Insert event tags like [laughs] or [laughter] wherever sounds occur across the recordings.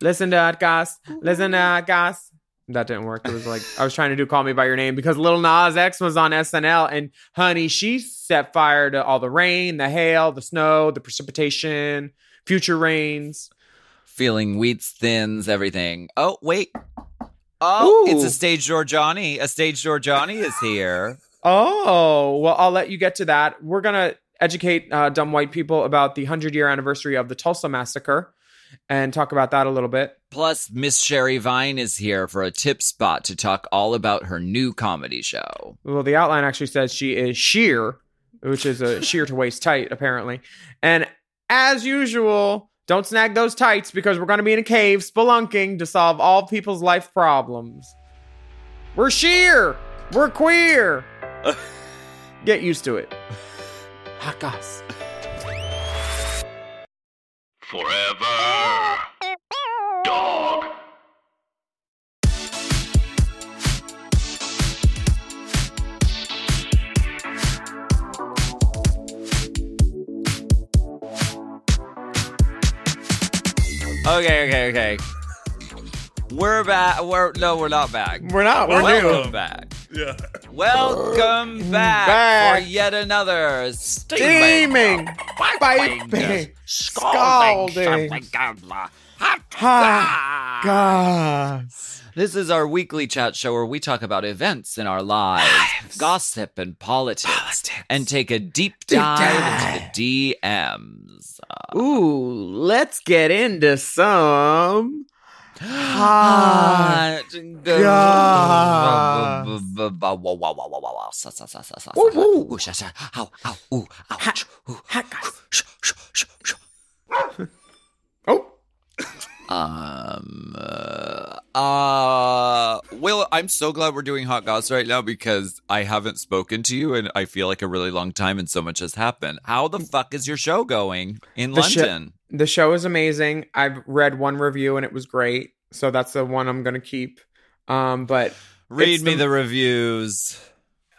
Listen to that, guys. Listen to that, guys. That didn't work. It was like I was trying to do "Call Me by Your Name" because Lil Nas X was on SNL, and honey, she set fire to all the rain, the hail, the snow, the precipitation, future rains. Feeling wheats, thins, everything. Oh, wait. Oh, Ooh. it's a stage door Johnny. A stage door Johnny is here. Oh, well, I'll let you get to that. We're gonna educate uh, dumb white people about the hundred year anniversary of the Tulsa massacre, and talk about that a little bit. Plus, Miss Sherry Vine is here for a tip spot to talk all about her new comedy show. Well, the outline actually says she is sheer, which is a sheer to waist tight, apparently. And as usual, don't snag those tights because we're going to be in a cave spelunking to solve all people's life problems. We're sheer. We're queer. [laughs] Get used to it. Goss. Forever. Dog. Okay, okay, okay. We're back. We're no, we're not back. We're not. We're Welcome new. back. Yeah. Welcome back, Back. for yet another Steaming. Piping. Scalding. Hot goss. This is our weekly chat show where we talk about events in our lives, gossip and politics, and take a deep dive into the DMs. Uh, Ooh, let's get into some hot Woo, woo. Ooh, sha, sha, ow, ow, ooh, ouch, ooh. hot goss. Sh- sh- sh- sh- Oh, Um. Uh, uh. Will, I'm so glad we're doing hot goss right now because I haven't spoken to you and I feel like a really long time and so much has happened. How the fuck is your show going in The London? the show is amazing. I've read one review and it was great, so that's the one I'm gonna keep. Um, but Read me the- the reviews.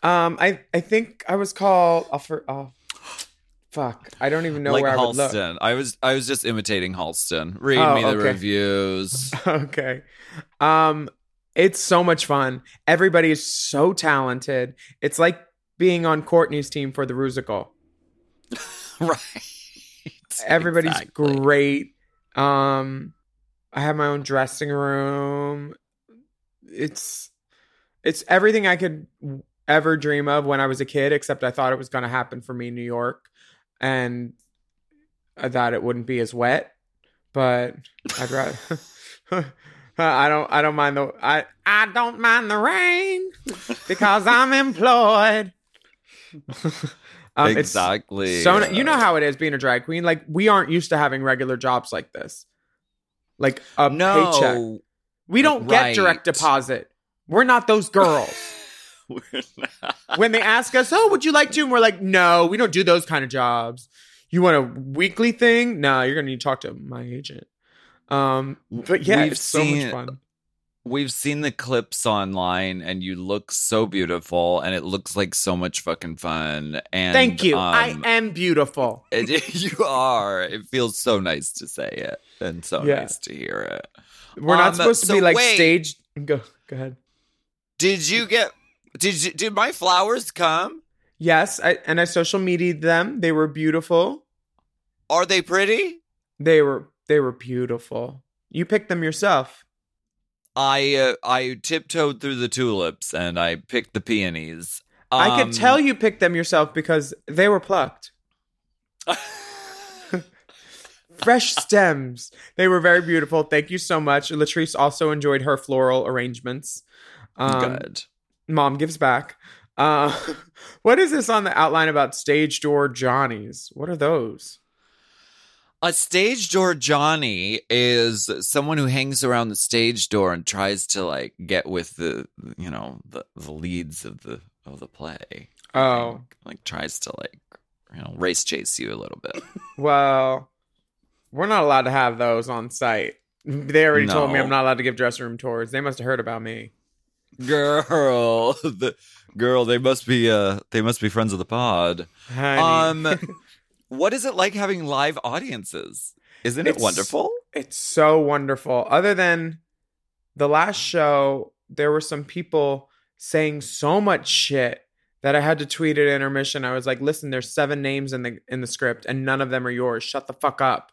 um, I I think I was called. Oh, for, oh fuck, I don't even know like where I would look. I was I was just imitating Halston. Read Oh, me the okay. reviews. [laughs] okay. Um it's so much fun. Everybody is so talented. It's like being on Courtney's team for the Rusical. [laughs] right. Everybody's Exactly. great. Um I have my own dressing room. It's it's everything I could ever dream of when I was a kid except I thought it was going to happen for me in New York and I thought it wouldn't be as wet, but I'd rather [laughs] I don't I don't mind the I I don't mind the rain because I'm employed. Um, exactly. So you know how it is being a drag queen. Like we aren't used to having regular jobs like this, like a no. paycheck. We don't get direct deposit. We're not those girls. Not. [laughs] when they ask us, "Oh, would you like to?" and we're like, "No, we don't do those kind of jobs." You want a weekly thing? No, you're gonna need to talk to my agent. Um, but yeah, We've it's so much seen- fun. We've seen the clips online, and you look so beautiful, and it looks like so much fucking fun. And Thank you. I um, am beautiful. [laughs] it- you are. It feels so nice to say it, and so Yeah. nice to hear it. We're not um, supposed to so be like wait. staged. Go, go ahead. Did you get? Did you, did my flowers come? Yes, I, and I social mediated them. They were beautiful. Are they pretty? They were they were beautiful. You picked them yourself. I uh, I tiptoed through the tulips and I picked the peonies. I Um, could tell you picked them yourself because they were plucked. [laughs] Fresh stems. They were very beautiful. Thank you so much. Latrice also enjoyed her floral arrangements. Um, Good. Mom gives back. Uh, [laughs] what is this on the outline about stage door Johnnies? What are those? A stage door Johnny is someone who hangs around the stage door and tries to like get with the you know the, the leads of the of the play. Oh, think. like tries to like you know race chase you a little bit. [laughs] well, we're not allowed to have those on site. They already told me I'm not allowed to give dressing room tours. They must have heard about me. Girl, [laughs] the girl, they must be uh they must be friends of the pod. Honey. Um, [laughs] what is it like having live audiences? Isn't it wonderful? It's so wonderful. Other than the last show, there were some people saying so much shit that I had to tweet at intermission. I was like, "Listen, there's seven names in the in the script, and none of them are yours. Shut the fuck up."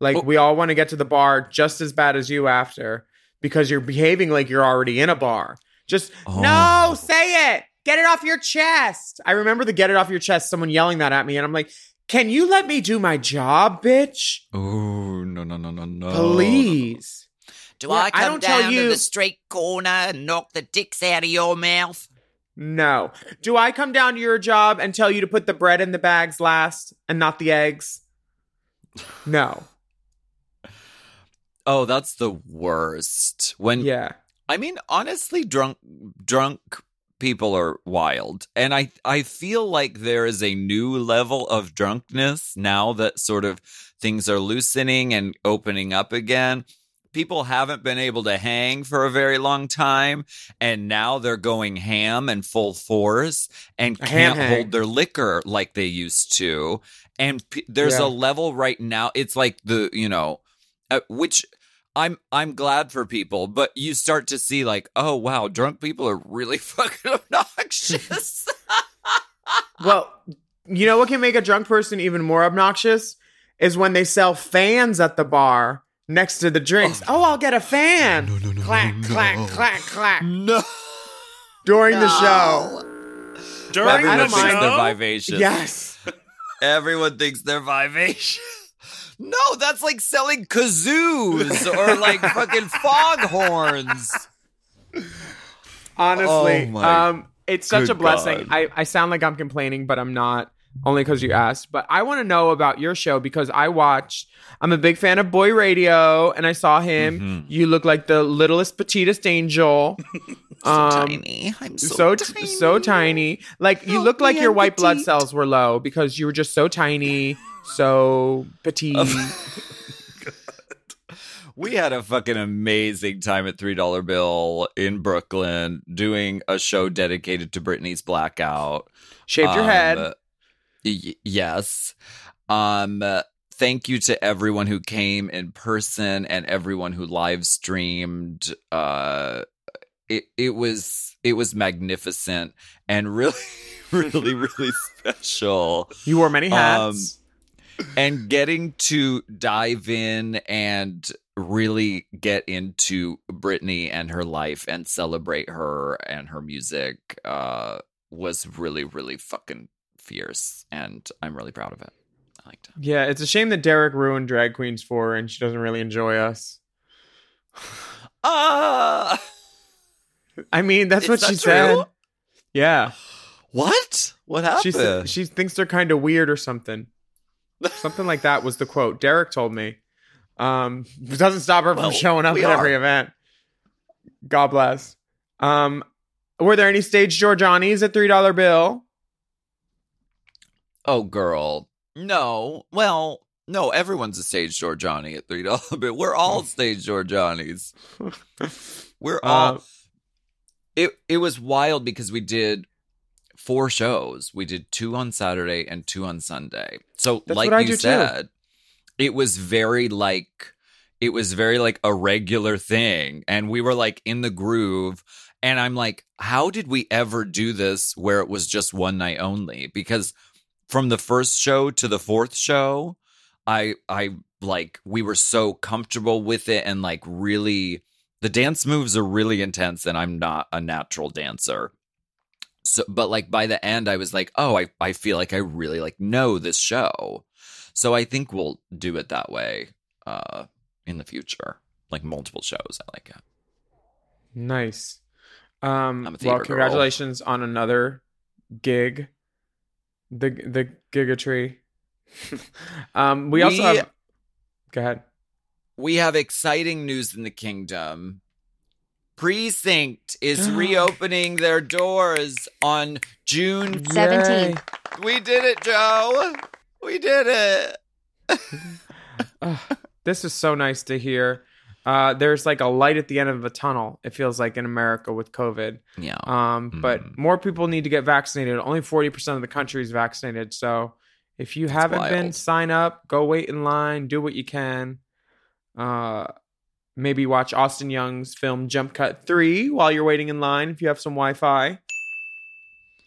Like Oh. we all want to get to the bar just as bad as you after because you're behaving like you're already in a bar. Just Oh. no, say it. Get it off your chest. I remember the get it off your chest. Someone yelling that at me, and I'm like, "Can you let me do my job, bitch? Oh no no no no no! Please." Do Yeah, I I come don't tell down you- to the street corner and knock the dicks out of your mouth? No. Do I come down to your job and tell you to put the bread in the bags last and not the eggs? No. [laughs] Oh, that's the worst. When Yeah. I mean, honestly, drunk drunk people are wild, and I I feel like there is a new level of drunkenness now that sort of things are loosening and opening up again. People haven't been able to hang for a very long time, and now they're going ham and full force and can't hang. hold their liquor like they used to. And p- there's Yeah. a level right now. It's like the you know, uh, which I'm I'm glad for people, but you start to see like, oh wow, drunk people are really [laughs] fucking obnoxious. [laughs] Well, you know what can make a drunk person even more obnoxious is when they sell fans at the bar next to the drinks. Oh, oh I'll get a fan. No, no, no, clack, no, clack, clack, clack. no, During the show. During everyone don't thinks mind. they're vivacious. Yes. everyone thinks they're vivacious. No, that's like selling kazoos or like [laughs] fucking foghorns. Honestly, Oh um, it's such a blessing. God. I, I sound like I'm complaining, but I'm not. Only because you asked. But I want to know about your show because I watched. I'm a big fan of Boy Radio, and I saw him. Mhm. You look like the littlest, petitest angel. [laughs] um, tiny. I'm so, so tiny. so tiny. Like you look like your white blood cells were low because you were just so tiny, so petite. [laughs] We had a fucking amazing time at Three Dollar Bill in Brooklyn doing a show dedicated to Britney's blackout. Shaved your Um, head. Y- yes. Um thank you to everyone who came in person and everyone who live streamed. Uh it it was it was magnificent and really [laughs] really really special You wore many hats. and getting to dive in and really get into Britney and her life and celebrate her and her music uh, was really, really fucking fierce. And I'm really proud of it. I liked it. yeah, it's a shame that Derek ruined drag queens for and she doesn't really enjoy us. [sighs] Ah! I mean, that's what that she said. Yeah, [gasps] what? What happened? she said she thinks they're kind of weird or something. [laughs] Something like that was the quote. Derek told me. Um, it doesn't stop her Well, from showing up at every event. God bless. Um, were there any stage door Johnnies at three dollar bill? Oh, girl. No. Well, no, everyone's a stage door Johnny at $3 but we're all [laughs] stage door Johnnies. We're all Uh, it it was wild because we did four shows. We did two on Saturday and two on Sunday. So like you do, too. said, it was very like it was very like a regular thing and we were like in the groove and I'm like how did we ever do this where it was just one night only? Because from the first show to the fourth show, I I like we were so comfortable with it and like really the dance moves are really intense and I'm not a natural dancer. So but like by the end I was like, "Oh, I I feel like I really like know this show." So I think we'll do it that way uh in the future. Like multiple shows. I like it. Nice. Um, well, theater girl. congratulations on another gig. The the gigatree. [laughs] um, we, also have Go ahead. We have exciting news in the kingdom. Precinct is [gasps] reopening their doors on June. 17th. We did it, Joe. We did it. [laughs] Ugh, this is so nice to hear. Uh, there's like a light at the end of the tunnel. It feels like in America with COVID. Yeah. Um, but Mhm. more people need to get vaccinated. Only forty percent of the country is vaccinated. So if you haven't been, sign up. Go wait in line. Do what you can. Uh, maybe watch Austin Young's film Jump Cut Three while you're waiting in line. If you have some Wi-Fi.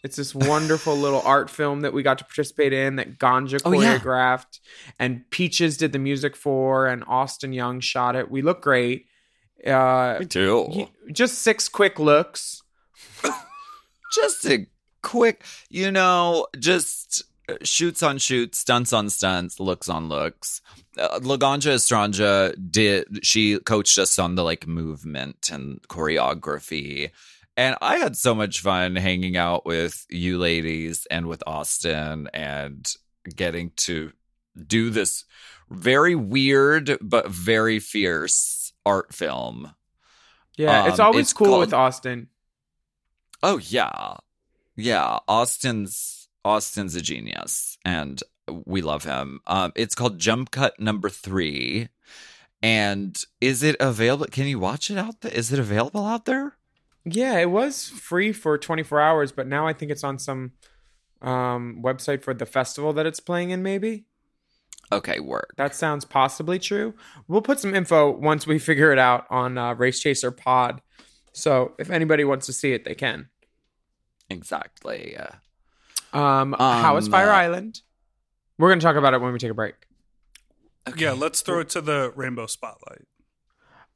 It's this wonderful little [laughs] art film that we got to participate in that Ganja Oh, yeah. choreographed and Peaches did the music for and Austin Young shot it. We look great. Uh, Me too. y- just six quick looks. [laughs] just a quick, you know, just shoots on shoots, stunts on stunts, looks on looks. Uh, Laganja Estranja did, she coached us on the like movement and choreography. And I had so much fun hanging out with you ladies and with Austin and getting to do this very weird but very fierce art film. Yeah, it's Um, always it's cool called- with Austin. Oh yeah. Yeah, Austin's Austin's a genius and we love him. Um it's called Jump Cut number 3 and is it available can you watch it out there? Is it available out there? Yeah, it was free for 24 hours, but now I think it's on some um, website for the festival that it's playing in. Maybe Okay, work. that sounds possibly true. We'll put some info once we [laughs] figure it out on uh, Race Chaser Pod. So if anybody wants to see it, they can. Exactly. Yeah. Um, how is Um, Fire uh, Island? We're gonna talk about it when we take a break. Yeah, let's throw it to the rainbow spotlight.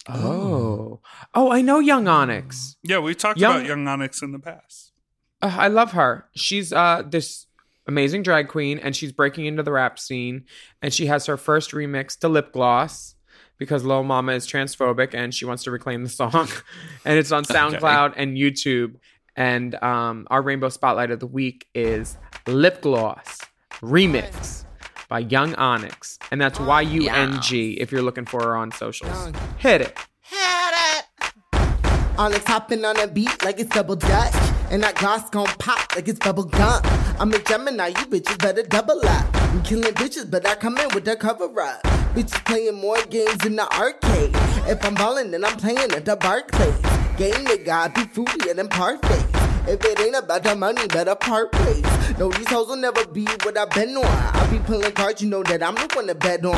Oh, oh, I know Yung Onyx. Yeah, we talked Young- about Yung Onyx in the past. Uh, I love her. She's uh this amazing drag queen, and she's breaking into the rap scene. And she has her first remix to Lip Gloss because Lil Mama is transphobic and she wants to reclaim the song. [laughs] and it's on SoundCloud and YouTube. And um, our Rainbow Spotlight of the week is Lip Gloss remix by Yung Onyx, and that's Y U N G if you're looking for her on socials. Hit it. Onyx hopping on a beat like it's double dutch. And that gloss gon' pop like it's bubble gum. I'm a Gemini, you bitches better double up. I'm killing bitches, but I come in with the cover up. Bitches playing more games in the arcade. If I'm ballin', then I'm playing at the Barclays. Game nigga, I be fruitier than parfaits. If it ain't about the money, better part ways. No, these hoes will never be what I've been on. I be pulling cards, you know that I'm the one to bet on.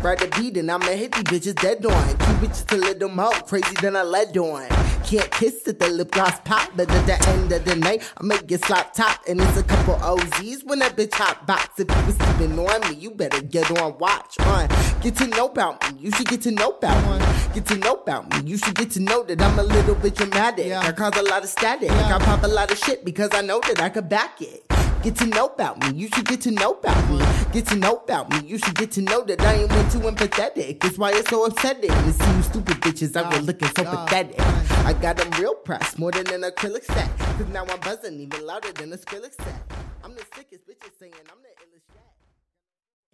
Ride the beat and I'ma hit these bitches dead on. Two bitches to let them out, crazy than I led on. Can't kiss it, the lip gloss pop, but at the end of the night, I make it slap top. And it's a couple OZs when that bitch hot box. If you was sleeping on me, you better get on watch. On, get to know about me, you should get to know about me. Get to know about me, you should get to know that I'm a little bit dramatic. I cause a lot of static, I pop a lot of shit because I know that I could back it. Get to know about me, you should get to know about me. Get to know about me, you should get to know that I ain't way too empathetic. It's why it's so upsetting to see you stupid bitches out there looking so pathetic. I got them real pressed, more than an acrylic set. Cause now I'm buzzing even louder than a Skrillex set. I'm the sickest bitches saying I'm the.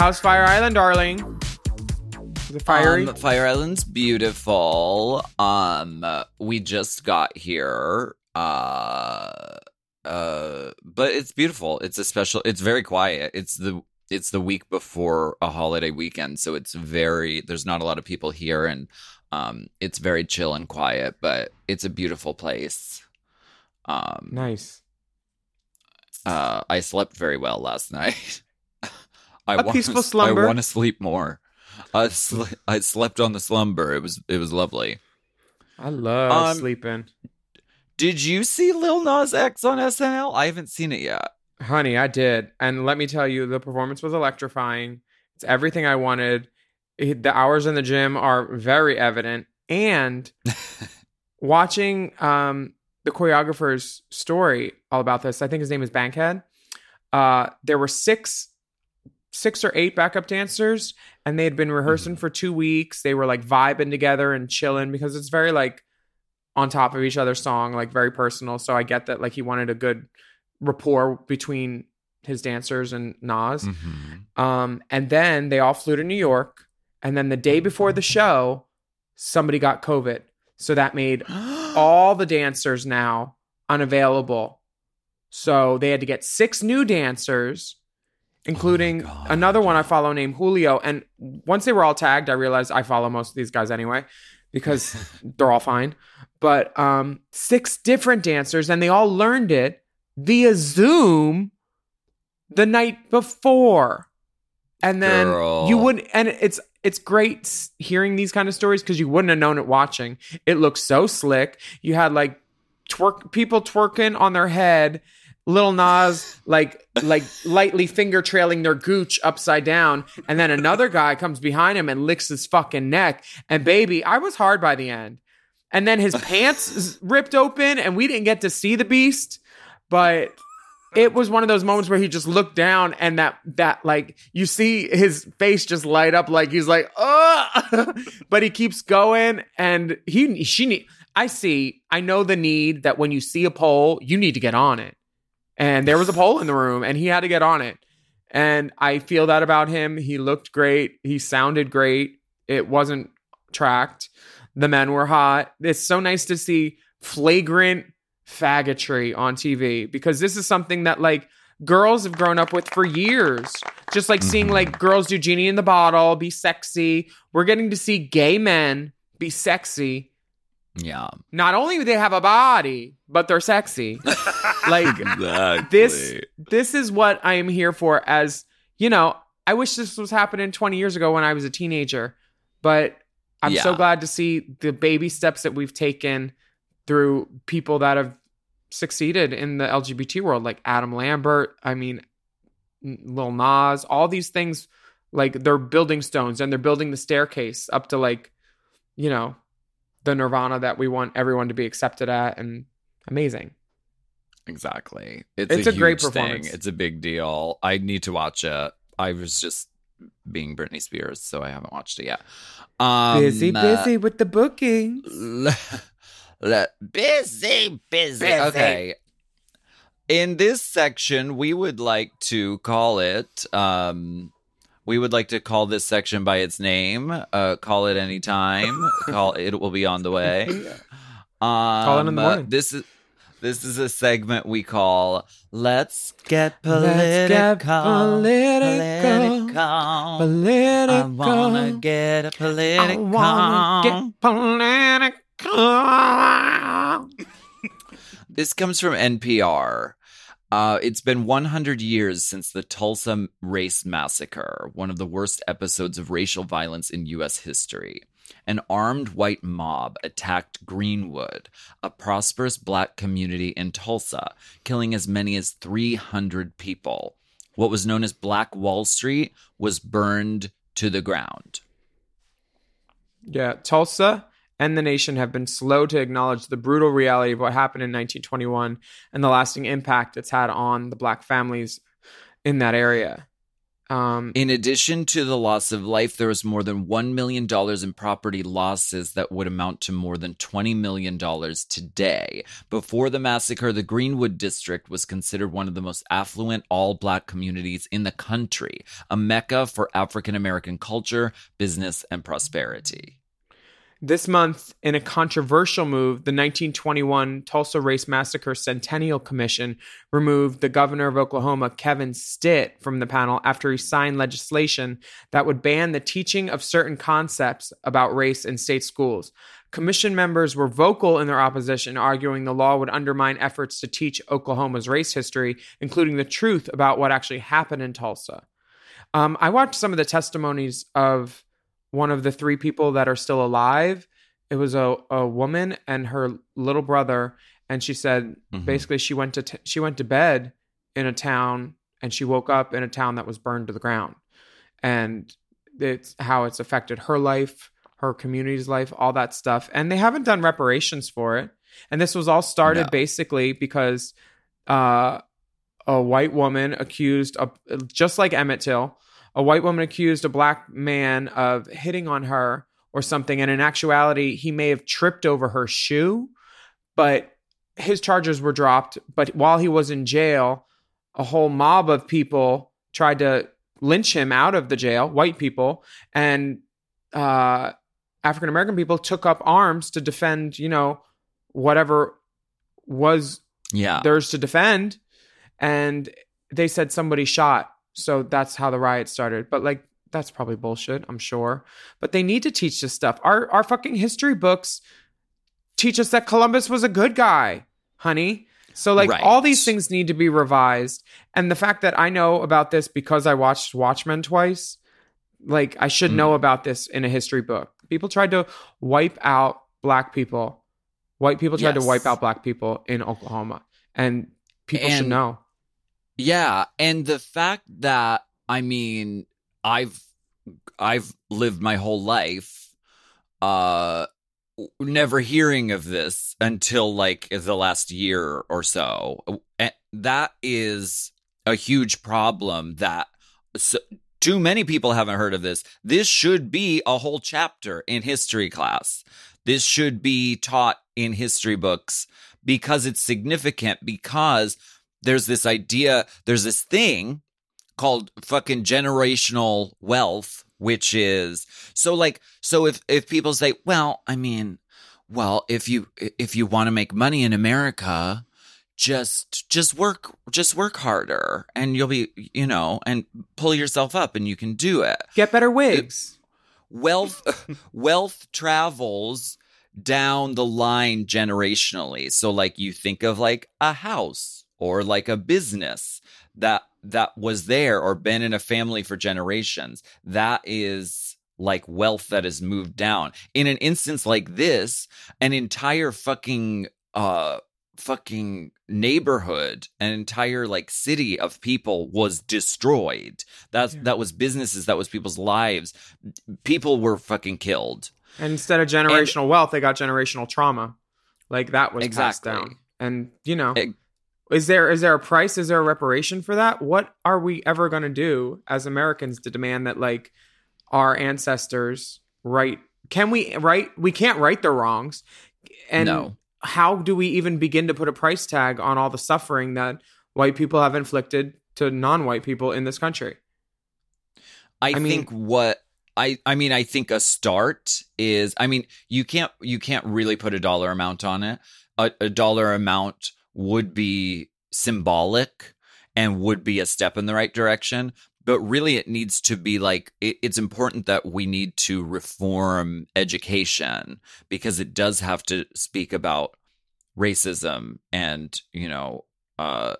How's Fire Island, darling? Is it fiery? Um, Fire Island's beautiful. Um, we just got here. Uh, uh, but it's beautiful. It's a special. It's very quiet. It's the it's the week before a holiday weekend, so it's very. There's not a lot of people here, and um, it's very chill and quiet. But it's a beautiful place. Um, nice. uh, I slept very well last [laughs] night. I A peaceful slumber? I want to sleep more. I sl- I slept on the slumber. It was it was lovely. I love Um, sleeping. Did you see Lil Nas X on SNL? I haven't seen it yet. Honey, I did. And let me tell you, the performance was electrifying. It's everything I wanted. It- the hours in the gym are very evident. And [laughs] watching um, the choreographer's story all about this, I think his name is Bankhead. Uh, there were six, six or eight backup dancers, and they had been rehearsing for two weeks. They were like vibing together and chilling because it's very like on top of each other's song, like very personal. So I get that like he wanted a good rapport between his dancers and Nas. Mm-hmm. Um, and then they all flew to New York. And then the day before the show, somebody got COVID. So that made [gasps] all the dancers now unavailable. So they had to get six new dancers, including God. another one I follow named Julio. And once they were all tagged, I realized I follow most of these guys anyway because [laughs] they're all fine. But um, six different dancers, and they all learned it via Zoom the night before. And then Girl. you wouldn't. and it's it's great hearing these kind of stories because you wouldn't have known it watching. It looked so slick. You had like twerk people twerking on their head, little Nas like like lightly finger trailing their gooch upside down, and then another guy comes behind him and licks his fucking neck. And baby, I was hard by the end. And then his pants [laughs] ripped open, and we didn't get to see the beast, but it was one of those moments where he just looked down and that that like you see his face just light up like he's like oh [laughs] but he keeps going and he she need i see i know the need that when you see a pole you need to get on it and there was a pole in the room and he had to get on it and i feel that about him he looked great he sounded great it wasn't tracked the men were hot it's so nice to see flagrant faggotry on TV because this is something that like girls have grown up with for years. Just like seeing mm-hmm. like girls do genie in the bottle, be sexy. We're getting to see gay men be sexy. Yeah. Not only do they have a body, but they're sexy. [laughs] like Exactly. this this is what I am here for as, you know, I wish this was happening 20 years ago when I was a teenager, but I'm so glad to see the baby steps that we've taken through people that have succeeded in the LGBT world, like Adam Lambert. I mean, Lil Nas, all these things, like they're building stones and they're building the staircase up to like, you know, the nirvana that we want everyone to be accepted at and amazing. Exactly. It's, It's a, a great performance. Thing. It's a big deal. I need to watch it. I was just being Britney Spears, so I haven't watched it yet. Um, busy, uh, busy with the bookings. let- Busy, busy. Okay. In this section, we would like to call it um, we would like to call this section by its name. Uh, call it anytime. [laughs] call it will be on the way. [laughs] Um, Call it in the uh, morning. this is this is a segment we call "Let's Get Political." Let's get political. Political. Political. I wanna get a I political. wanna get political. This comes from NPR. Uh, it's been 100 years since the Tulsa Race Massacre, one of the worst episodes of racial violence in U.S. history. An armed white mob attacked Greenwood, a prosperous black community in Tulsa, killing as many as 300 people. What was known as Black Wall Street was burned to the ground. Yeah, Tulsa and the nation have been slow to acknowledge the brutal reality of what happened in 1921 and the lasting impact it's had on the black families in that area. Um, In addition to the loss of life, there was more than $1 million in property losses that would amount to more than $20 million today. Before the massacre, the Greenwood District was considered one of the most affluent all black communities in the country, a mecca for African American culture, business, and prosperity. This month, in a controversial move, the 1921 Tulsa Race Massacre Centennial Commission removed the governor of Oklahoma, Kevin Stitt, from the panel after he signed legislation that would ban the teaching of certain concepts about race in state schools. Commission members were vocal in their opposition, arguing the law would undermine efforts to teach Oklahoma's race history, including the truth about what actually happened in Tulsa. Um, I watched some of the testimonies of one of the three people that are still alive. It was a, a woman and her little brother, and she said Mhm. basically she went to t- she went to bed in a town and she woke up in a town that was burned to the ground, and it's how it's affected her life, her community's life, all that stuff, and they haven't done reparations for it. And this was all started No. basically because uh, a white woman accused of just like Emmett Till, a white woman accused a black man of hitting on her or something, and in actuality, he may have tripped over her shoe, but his charges were dropped. But while he was in jail, a whole mob of people tried to lynch him out of the jail, white people, and uh, African American people took up arms to defend, you know, whatever was Yeah. theirs to defend and they said somebody shot so that's how the riot started. But like that's probably bullshit i'm sure. But they need to teach this stuff. Our our fucking history books teach us that columbus was a good guy honey. So like Right. all these things need to be revised. And the fact that i know about this because i watched watchmen twice like i should Mm. know about this in a history book. People tried to wipe out black people. White people tried to wipe out black people in oklahoma. And people should know Yeah, and the fact that I mean, I've I've lived my whole life uh never hearing of this until like the last year or so. And that is a huge problem that so, too many people haven't heard of this. This should be a whole chapter in history class. This should be taught in history books because it's significant because there's this idea, there's this thing called fucking generational wealth, which is so like so if if people say, well, I mean, well, if you if you want to make money in America, just just work just work harder and you'll be you know and pull yourself up and you can do it. Get better uh, wigs. wealth [laughs] wealth travels down the line generationally. So like you think of like a house or like a business that that was there or been in a family for generations that is like wealth that has moved down. In an instance like this an entire fucking uh fucking neighborhood an entire like city of people was destroyed. That's that was businesses that was people's lives. People were fucking killed. And instead of generational wealth they got generational trauma. Like that was passed down. And you know Ex- is there is there a price is there a reparation for that what are we ever going to do as americans to demand that like our ancestors right can we right we can't right their wrongs and No. how do we even begin to put a price tag on all the suffering that white people have inflicted to non-white people in this country I, I mean- think what I I mean I think a start is I mean you can't you can't really put a dollar amount on it. A, a dollar amount would be symbolic and would be a step in the right direction, but really it needs to be like it, it's important that we need to reform education because it does have to speak about racism and you know uh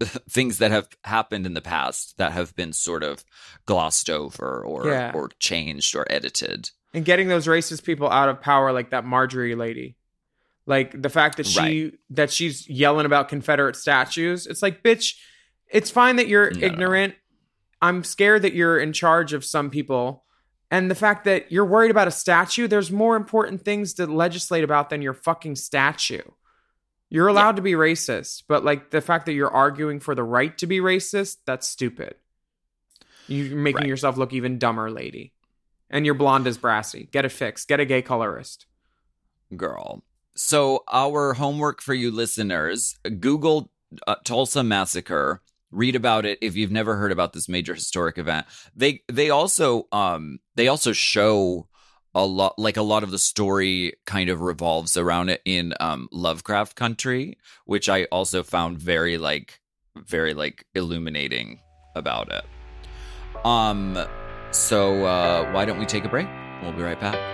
th- [laughs] things that have happened in the past that have been sort of glossed over or Yeah. or changed or edited. and getting those racist people out of power like that Marjorie lady. Like the fact that she that she's yelling about Confederate statues. It's like, bitch, it's fine that you're No. ignorant. I'm scared that you're in charge of some people. And the fact that you're worried about a statue, there's more important things to legislate about than your fucking statue. You're allowed to be racist, but like the fact that you're arguing for the right to be racist, that's stupid. You're making Right. yourself look even dumber, lady. And you're blonde as brassy. Get it fixed. Get a gay colorist. girl. So, our homework for you listeners Google uh, Tulsa Massacre. Read about it if you've never heard about this major historic event. They they also um they also show a lot like a lot of the story kind of revolves around it in um Lovecraft Country, which I also found very like very like illuminating about it. Um so uh why don't we take a break? We'll be right back.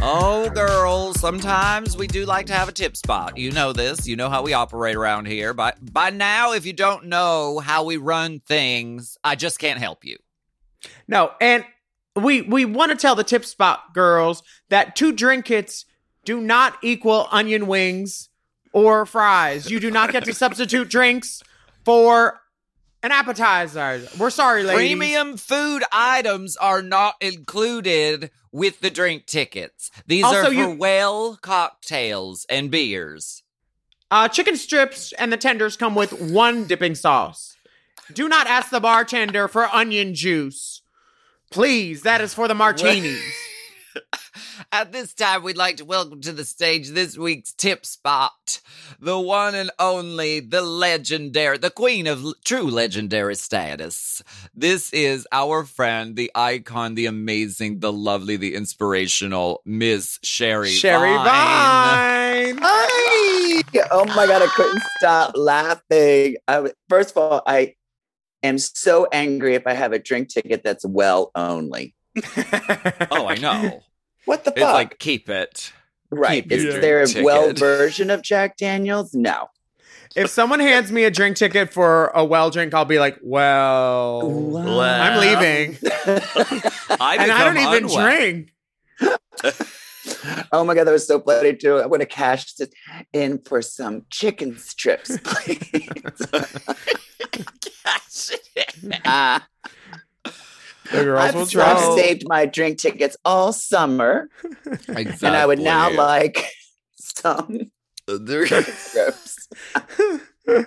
Oh, girls, sometimes we do like to have a tip spot. You know this. You know how we operate around here. But by now, if you don't know how we run things, I just can't help you. No, and we we want to tell the tip spot girls that two drink kits do not equal onion wings or fries. You do not get to [laughs] substitute drinks for an appetizer. We're sorry, ladies. Premium food items are not included with the drink tickets. These Also, are for you- well cocktails and beers. Uh, chicken strips and the tenders come with one dipping sauce. Do not ask the bartender for onion juice. Please, that is for the martinis. [laughs] At this time, we'd like to welcome to the stage this week's tip spot, the one and only, the legendary, the queen of true legendary status. This is our friend, the icon, the amazing, the lovely, the inspirational Miss Sherry. Sherry Vine. Vine. Hi! Oh my god, I couldn't stop laughing. I first of all, I am so angry if I have a drink ticket that's well only. Oh, I know. [laughs] What the It's fuck? like keep it. right? keep Is there a ticket. well version of Jack Daniels? No. if someone hands me a drink ticket for a well drink, I'll be like, well, Well. I'm leaving. [laughs] I and I don't even unwell. drink. [laughs] oh my god, that was so funny too. I would have cashed it in for some chicken strips, please. Ah, The girls I've, will saved my drink tickets all summer, Exactly. and I would now like [laughs] some strips. [laughs] [laughs]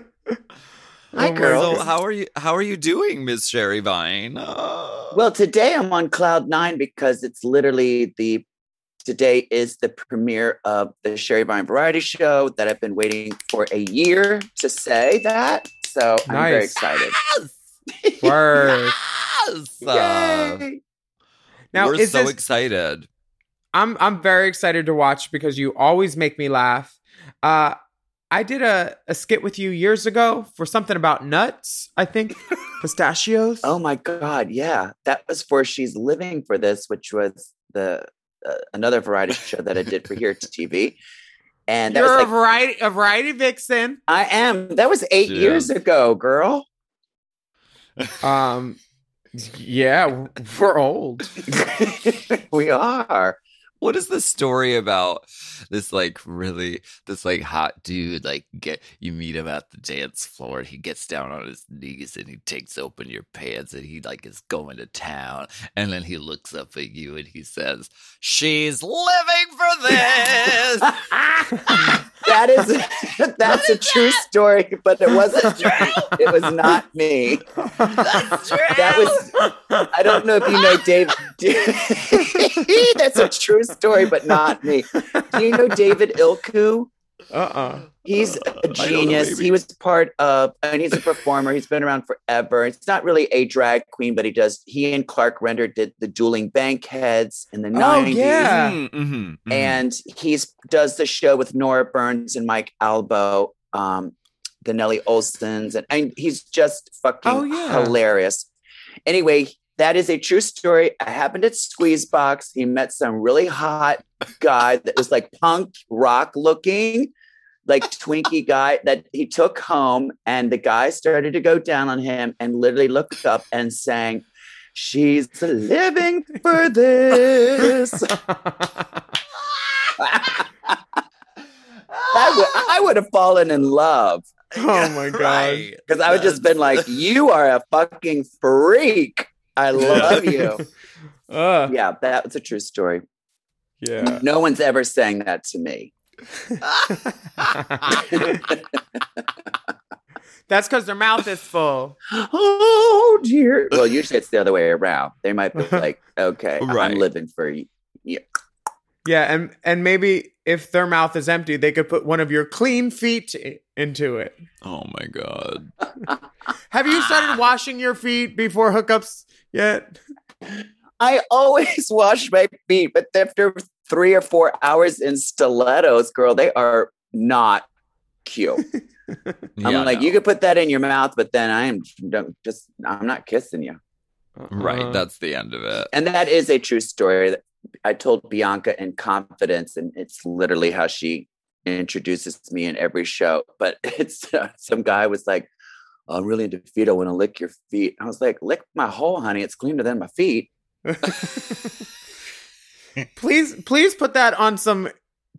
Hi, Oh girls. So how are you? How are you doing, Miss Sherry Vine? Uh, Well, today I'm on cloud nine because it's literally the today is the premiere of the Sherry Vine Variety Show that I've been waiting for a year to say that. So I'm very Nice. excited. Word. Yes! Yay! Now, we're is so this- excited. I'm I'm very excited to watch because you always make me laugh. Uh, I did a, a skit with you years ago for something about nuts. I think [laughs] pistachios. Oh my God! Yeah, that was for She's Living for This, which was the uh, another variety show that I did for here to TV. And that you're was a variety a variety vixen. I am. That was eight Yeah. years ago, girl. Um, yeah, we're old. [laughs] we are. What is the story about this like really this like hot dude like get you meet him at the dance floor and he gets down on his knees and he takes open your pants and he like is going to town and then he looks up at you and he says she's living for this [laughs] That is [laughs] that's a true story, but it wasn't. It was not me. That's true. That was I don't know if you know Dave. [laughs] That's a true story, but not me. Do you know David Ilku? Uh-uh. He's a genius. He was part of, and he's a performer. He's been around forever. It's not really a drag queen, but he does. He and Clark Render did the dueling bankheads in the Oh, nineties, yeah. Mm, mhm, mhm. and he's does the show with Nora Burns and Mike Albo, um, the Nelly Olsons, and, and he's just fucking Oh, yeah. hilarious. Anyway, that is a true story. I happened at Squeezebox. He met some really hot guy that was like punk rock looking, like Twinkie guy that he took home, and the guy started to go down on him and literally looked up and sang. She's living for this. [laughs] I would, I would have fallen in love oh my god. Right. because I would just been like, "You are a fucking freak. I love you." Uh, [laughs] Yeah, that was a true story. yeah. No one's ever saying that to me. [laughs] That's because their mouth is full. Oh dear. Well, usually it's the other way around. They might be [laughs] like, "Okay, Right. I'm living for you." Yeah, and and maybe if their mouth is empty, they could put one of your clean feet into it. Oh my god. [laughs] Have you started washing your feet before hookups yet? I always [laughs] wash my feet, but after three or four hours in stilettos, girl, they are not cute. [laughs] I'm Yeah, like, no. you could put that in your mouth, but then I am don't- just, I'm not kissing you. Right, Uh-uh. that's the end of it. And that is a true story that I told Bianca in confidence, and it's literally how she introduces me in every show. But [laughs] it's uh, some guy was like, I'm really into feet. I want to lick your feet. I was like, lick my hole, honey. It's cleaner than my feet. [laughs] please, please put that on some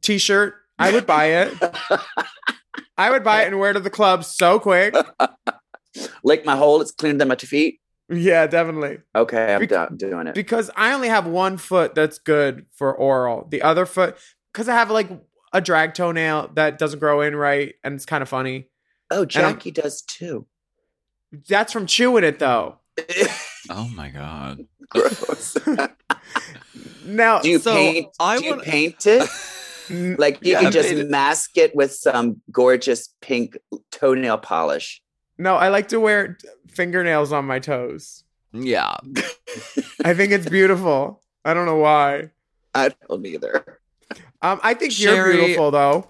t-shirt. I would buy it. [laughs] I would buy it and wear it to the club so quick. lick my hole. It's cleaner than my feet. Yeah, definitely. Okay, I'm Bec- done doing it. Because I only have one foot that's good for oral. The other foot, because I have like a drag toenail that doesn't grow in right, and it's kind of funny. oh, Jackie does too. That's from chewing it though. [laughs] Oh my god. Gross. [laughs] Now, do you So, paint? I do you wanna- paint it? [laughs] Like you Yeah, can I just made it. mask it with some gorgeous pink toenail polish. No, I like to wear fingernails on my toes. Yeah. I think it's beautiful. I don't know why. I don't either. Um, I think you're beautiful though.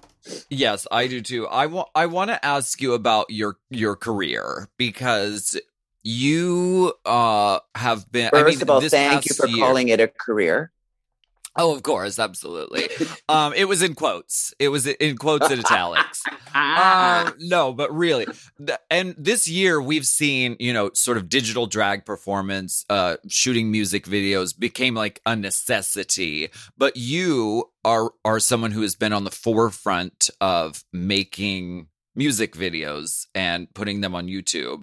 Yes, I do too. I want I want to ask you about your your career because you uh have been First I mean, of all, this thank you for year- calling it a career. Oh, of course, absolutely. um it was in quotes. It was in quotes in italics. Um, no, but really, th- and this year we've seen, you know, sort of digital drag performance, uh, shooting music videos became like a necessity. But you are are someone who has been on the forefront of making music videos and putting them on YouTube.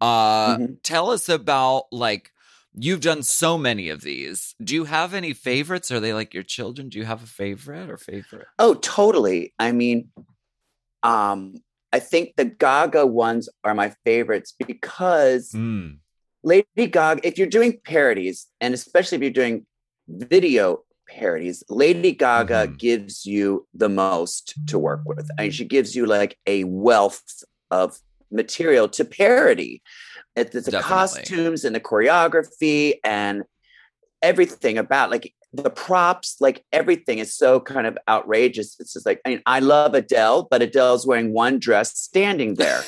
Uh, Mhm. tell us about like you've done so many of these. Do you have any favorites? Are they like your children? Do you have a favorite or favorite? Oh, totally. I mean, um, I think the Gaga ones are my favorites because Mm. Lady Gaga, if you're doing parodies, and especially if you're doing video parodies, Lady Gaga Mhm. gives you the most to work with. And she gives you like a wealth of material to parody. It's the Definitely. costumes and the choreography and everything about like the props, like everything is so kind of outrageous. It's just like, I mean, I love Adele, but Adele's wearing one dress standing there.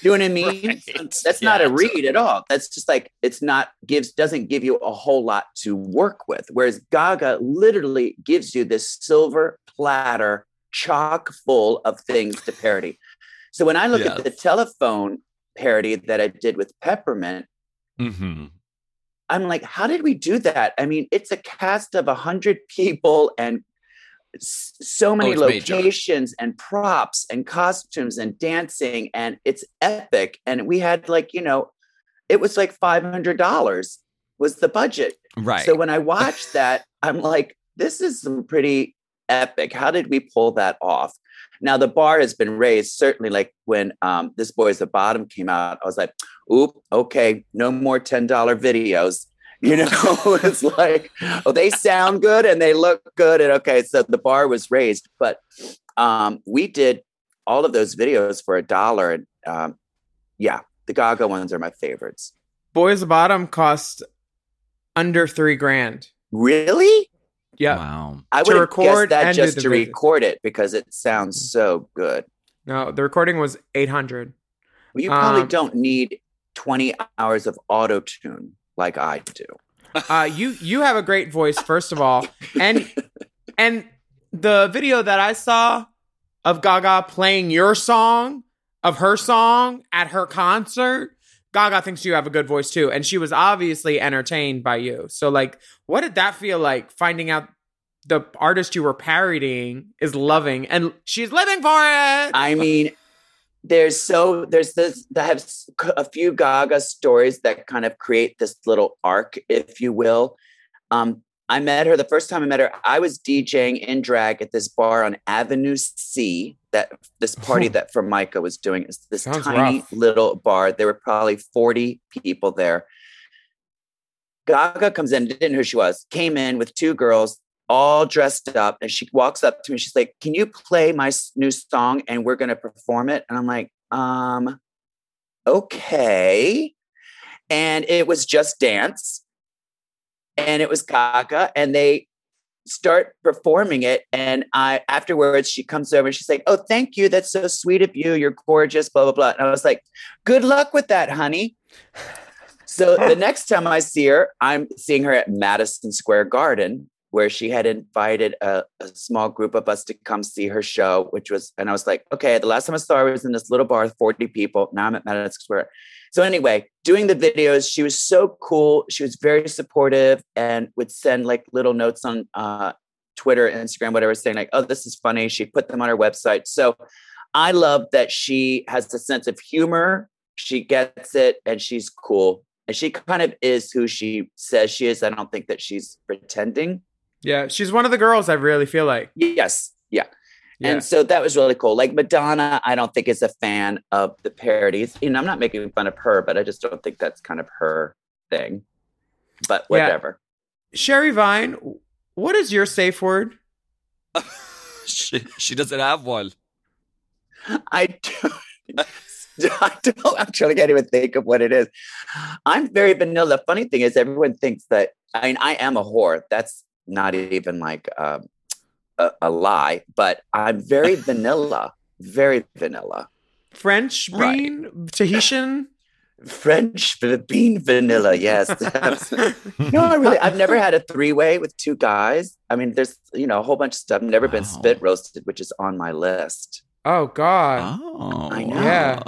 You know what I [laughs] mean? Right. Um, that's not a read totally. at all. That's just like it's not gives doesn't give you a whole lot to work with. Whereas Gaga literally gives you this silver platter chock full of things to parody. So when I look at the telephone parody that I did with Peppermint, Mm-hmm. I'm like, how did we do that? I mean, it's a cast of a hundred people and s- so many Oh, it's major. locations and props and costumes and dancing, and it's epic. And we had like, you know, it was like five hundred dollars was the budget. Right. So when I watched that, I'm like, this is some pretty epic. How did we pull that off? Now the bar has been raised. Certainly, like when um, this boy's the bottom came out, I was like, "Oop, okay, no more ten dollar videos." [laughs] You know, [laughs] it's like, oh, they sound good and they look good. And okay, so the bar was raised. But um, we did all of those videos for a dollar. And um, yeah, the Gaga ones are my favorites. Boys the Bottom cost under three grand. Really? Yeah. Wow. I would record record that just to video. record it because it sounds so good. No, the recording was eight hundred. Well, you probably Um, don't need 20 hours of auto tune like I do. Uh, you you have a great voice, first of all, and and the video that I saw of Gaga playing your song of her song at her concert, Gaga thinks you have a good voice too, and she was obviously entertained by you. So, like, what did that feel like? Finding out the artist you were parodying is loving, and she's living for it. I mean, there's so there's this I have a few Gaga stories that kind of create this little arc, if you will. Um, I met her the first time I met her. I was DJing in drag at this bar on Avenue C. That this party [laughs] that Formica was doing is this Sounds tiny rough. little bar. There were probably 40 people there. Gaga comes in, didn't know who she was, came in with two girls, all dressed up, and she walks up to me. She's like, "Can you play my new song and we're gonna perform it?" And I'm like, "Um, okay." And it was just dance, and it was Gaga, and they start performing it. And I afterwards, she comes over and she's like, "Oh, thank you. That's so sweet of you. You're gorgeous." Blah blah blah. And I was like, "Good luck with that, honey." So [laughs] the next time I see her, I'm seeing her at Madison Square Garden, where she had invited a, a small group of us to come see her show, which was, and I was like, okay, the last time I saw her was in this little bar with 40 people. Now I'm at Madison Square. So anyway, doing the videos, she was so cool. She was very supportive and would send like little notes on uh, Twitter, Instagram, whatever, saying like, oh, this is funny. She put them on her website. So I love that she has a sense of humor. She gets it and she's cool. And she kind of is who she says she is. I don't think that she's pretending. Yeah, she's one of the girls. I really feel like. Yes. Yeah. Yeah. And so that was really cool. Like Madonna, I don't think is a fan of the parodies. You know, I'm not making fun of her, but I just don't think that's kind of her thing. But Yeah. whatever. Sherry Vine, what is your safe word? [laughs] she, she doesn't have one. I don't, I don't actually can't even think of what it is. I'm very vanilla. The funny thing is, everyone thinks that I mean, I am a whore. That's not even like um, a, a lie, but I'm very [laughs] vanilla, very vanilla. French Right. bean, Tahitian. [laughs] French bean vanilla, yes. [laughs] no, I really, I've never had a three way with two guys. I mean, there's, you know, a whole bunch of stuff. I've never been spit roasted, which is on my list. Oh God, Oh, I know. Yeah.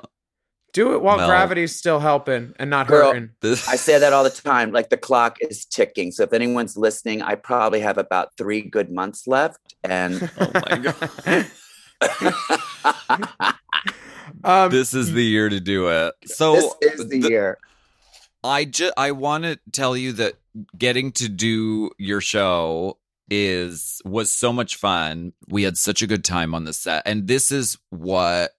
Do it while Well- gravity's still helping and not Girl, hurting. This, I say that all the time. Like the clock is ticking. So if anyone's listening, I probably have about three good months left. And [laughs] oh my god, [laughs] Um, this is the year to do it. So this is the the- year. I just I want to tell you that getting to do your show is was so much fun. We had such a good time on the set, and this is what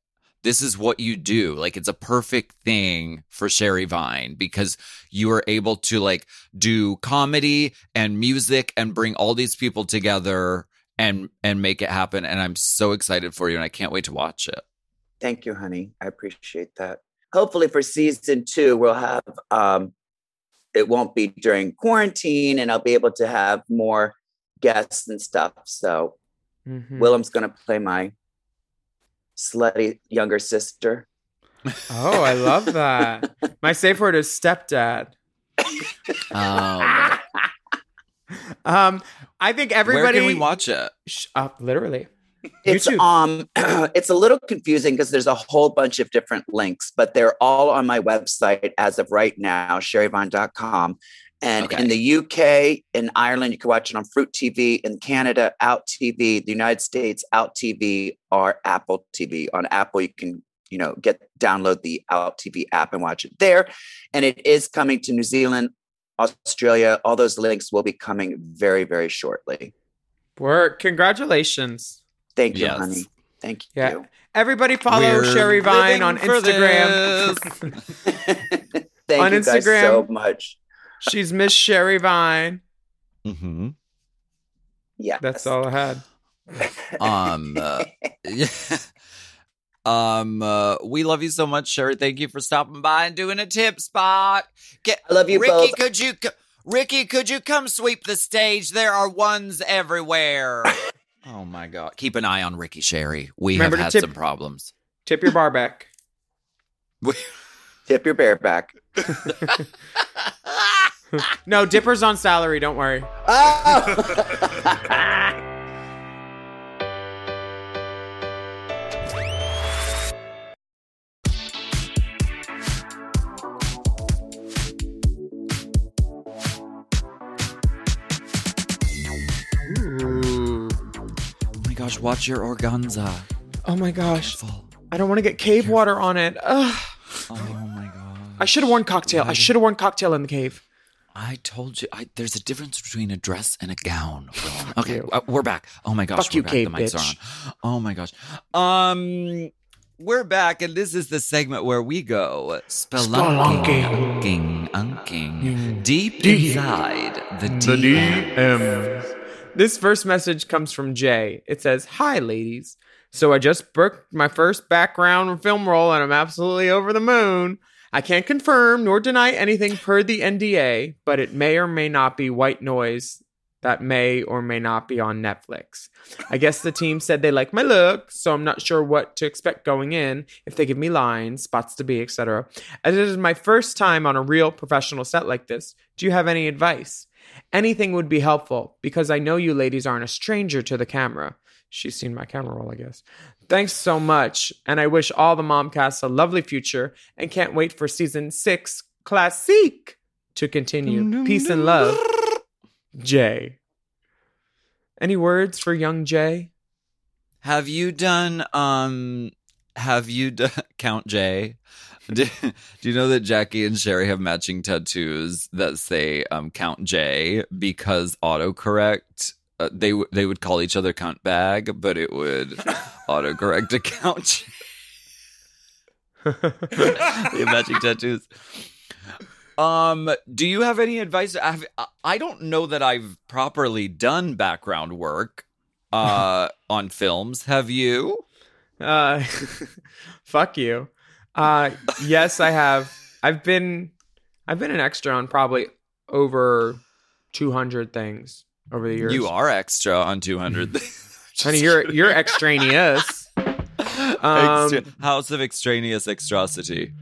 this is what you do. Like it's a perfect thing for Sherry Vine because you are able to like do comedy and music and bring all these people together and and make it happen. And I'm so excited for you, and I can't wait to watch it. Thank you, honey. I appreciate that. Hopefully for season two, we'll have um it won't be during quarantine and I'll be able to have more guests and stuff. So mhm. Willam's gonna play my slutty younger sister. oh, I love that. [laughs] My safe word is stepdad. [laughs] Um, Um, I think everybody. where can we watch it? Sh- uh, literally. It's YouTube. um [clears throat] it's a little confusing because there's a whole bunch of different links, but they're all on my website as of right now, sherryvine.com. And Okay. in the UK, in Ireland, you can watch it on Fruit TV. In Canada, Out TV. The United States, Out TV or Apple TV. On Apple, you can, you know, get download the Out TV app and watch it there. And it is coming to New Zealand, Australia. All those links will be coming very, very shortly. Work. Congratulations. Thank you, Yes. honey. Thank you. Yeah. Everybody follow We're Sherry Vine on Instagram. [laughs] Thank On you guys so much. She's Miss Sherry Vine. Mm-hmm. Yeah. That's all I had. Um, uh, yeah. [laughs] Um, uh, we love you so much, Sherry. Thank you for stopping by and doing a tip spot. Get, I love you Ricky, both. could you, Ricky, could you come sweep the stage? There are ones everywhere. [laughs] oh my God. Keep an eye on Ricky, Sherry. We Remember have had tip- some problems. Tip your bar back. [laughs] Tip your bear back. No, Dipper's on salary. Don't worry. Oh! Oh my gosh, watch your organza. Oh my gosh. Full. I don't want to get cave water on it. Ugh. Oh my God. I should have worn cocktail. I should have worn cocktail in the cave. I told you, I, there's a difference between a dress and a gown. Okay, uh, we're back. Oh my gosh, Fuck we're you, back. cave the mics bitch. are on. Oh my gosh. Um, we're back, and this is the segment where we go spelunking, unking, deep inside the DM. This first message comes from Jay. It says, Hi, ladies. So I just booked my first background film role and I'm absolutely over the moon. I can't confirm nor deny anything per the NDA, but it may or may not be white noise that may or may not be on Netflix. I guess the team said they like my look, so I'm not sure what to expect going in, if they give me lines, spots to be, etc. As it is my first time on a real professional set like this, do you have any advice? Anything would be helpful because I know you ladies aren't a stranger to the camera. She's seen my camera roll, I guess. Thanks so much, and I wish all the Momcasts a lovely future and can't wait for season six, Classique, to continue. Peace and love. Jay. Any words for young Jay? Have you done um have you done [laughs] Count Jay? [laughs] Do, do you know that Jackie and Sherry have matching tattoos that say um Count J because autocorrect uh, they w- they would call each other Count Bag, but it would [laughs] autocorrect to Count J. [laughs] [laughs] they matching tattoos. Um, do you have any advice? Have, I don't know that I've properly done background work uh on films. Have you? Uh, fuck you. Uh, yes, I have. I've been, I've been an extra on probably over two hundred things over the years. You are extra on 200. [laughs] honey. You're you're extraneous. [laughs] Um, House of Extraneous Extrosity.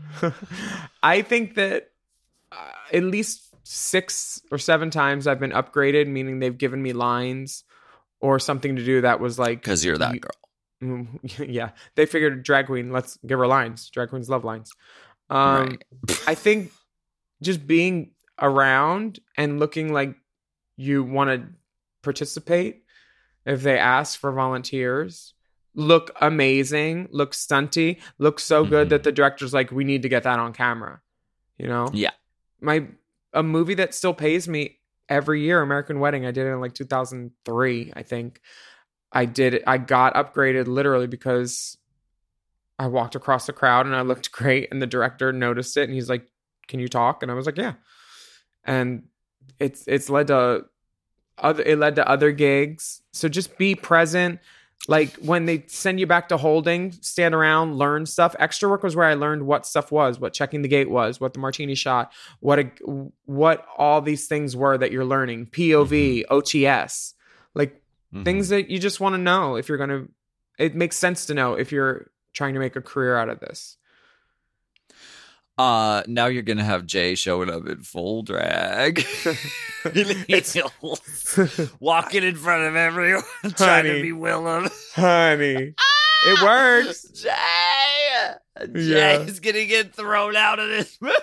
[laughs] I think that uh, at least six or seven times I've been upgraded, meaning they've given me lines or something to do that was like Because you're that girl. Yeah, they figured drag queen. Let's give her lines. Drag queens love lines. Um, I think just being around and looking like you want to participate. If they ask for volunteers, look amazing, look stunty, look so good Mhm. that the director's like, we need to get that on camera. You know, Yeah. my a movie that still pays me every year american wedding i did it in like 2003 i think i did it i got upgraded literally because i walked across the crowd and i looked [laughs] great and the director noticed it and he's like can you talk and i was like yeah and it's it's led to other it led to other gigs. So just be present. Like when they send you back to holding stand around learn stuff. Extra work was where i learned what stuff was what checking the gate was what the martini shot what a, what all these things were that you're learning. Pov ots like Mhm. things that you just want to know if you're going to it makes sense to know if you're trying to make a career out of this Uh, now you're gonna have Jay showing up in full drag. [laughs] Walking in front of everyone, Honey. [laughs] trying to be Willam. honey it works Jay! Yeah. Jay's gonna get thrown out of this [laughs] movie.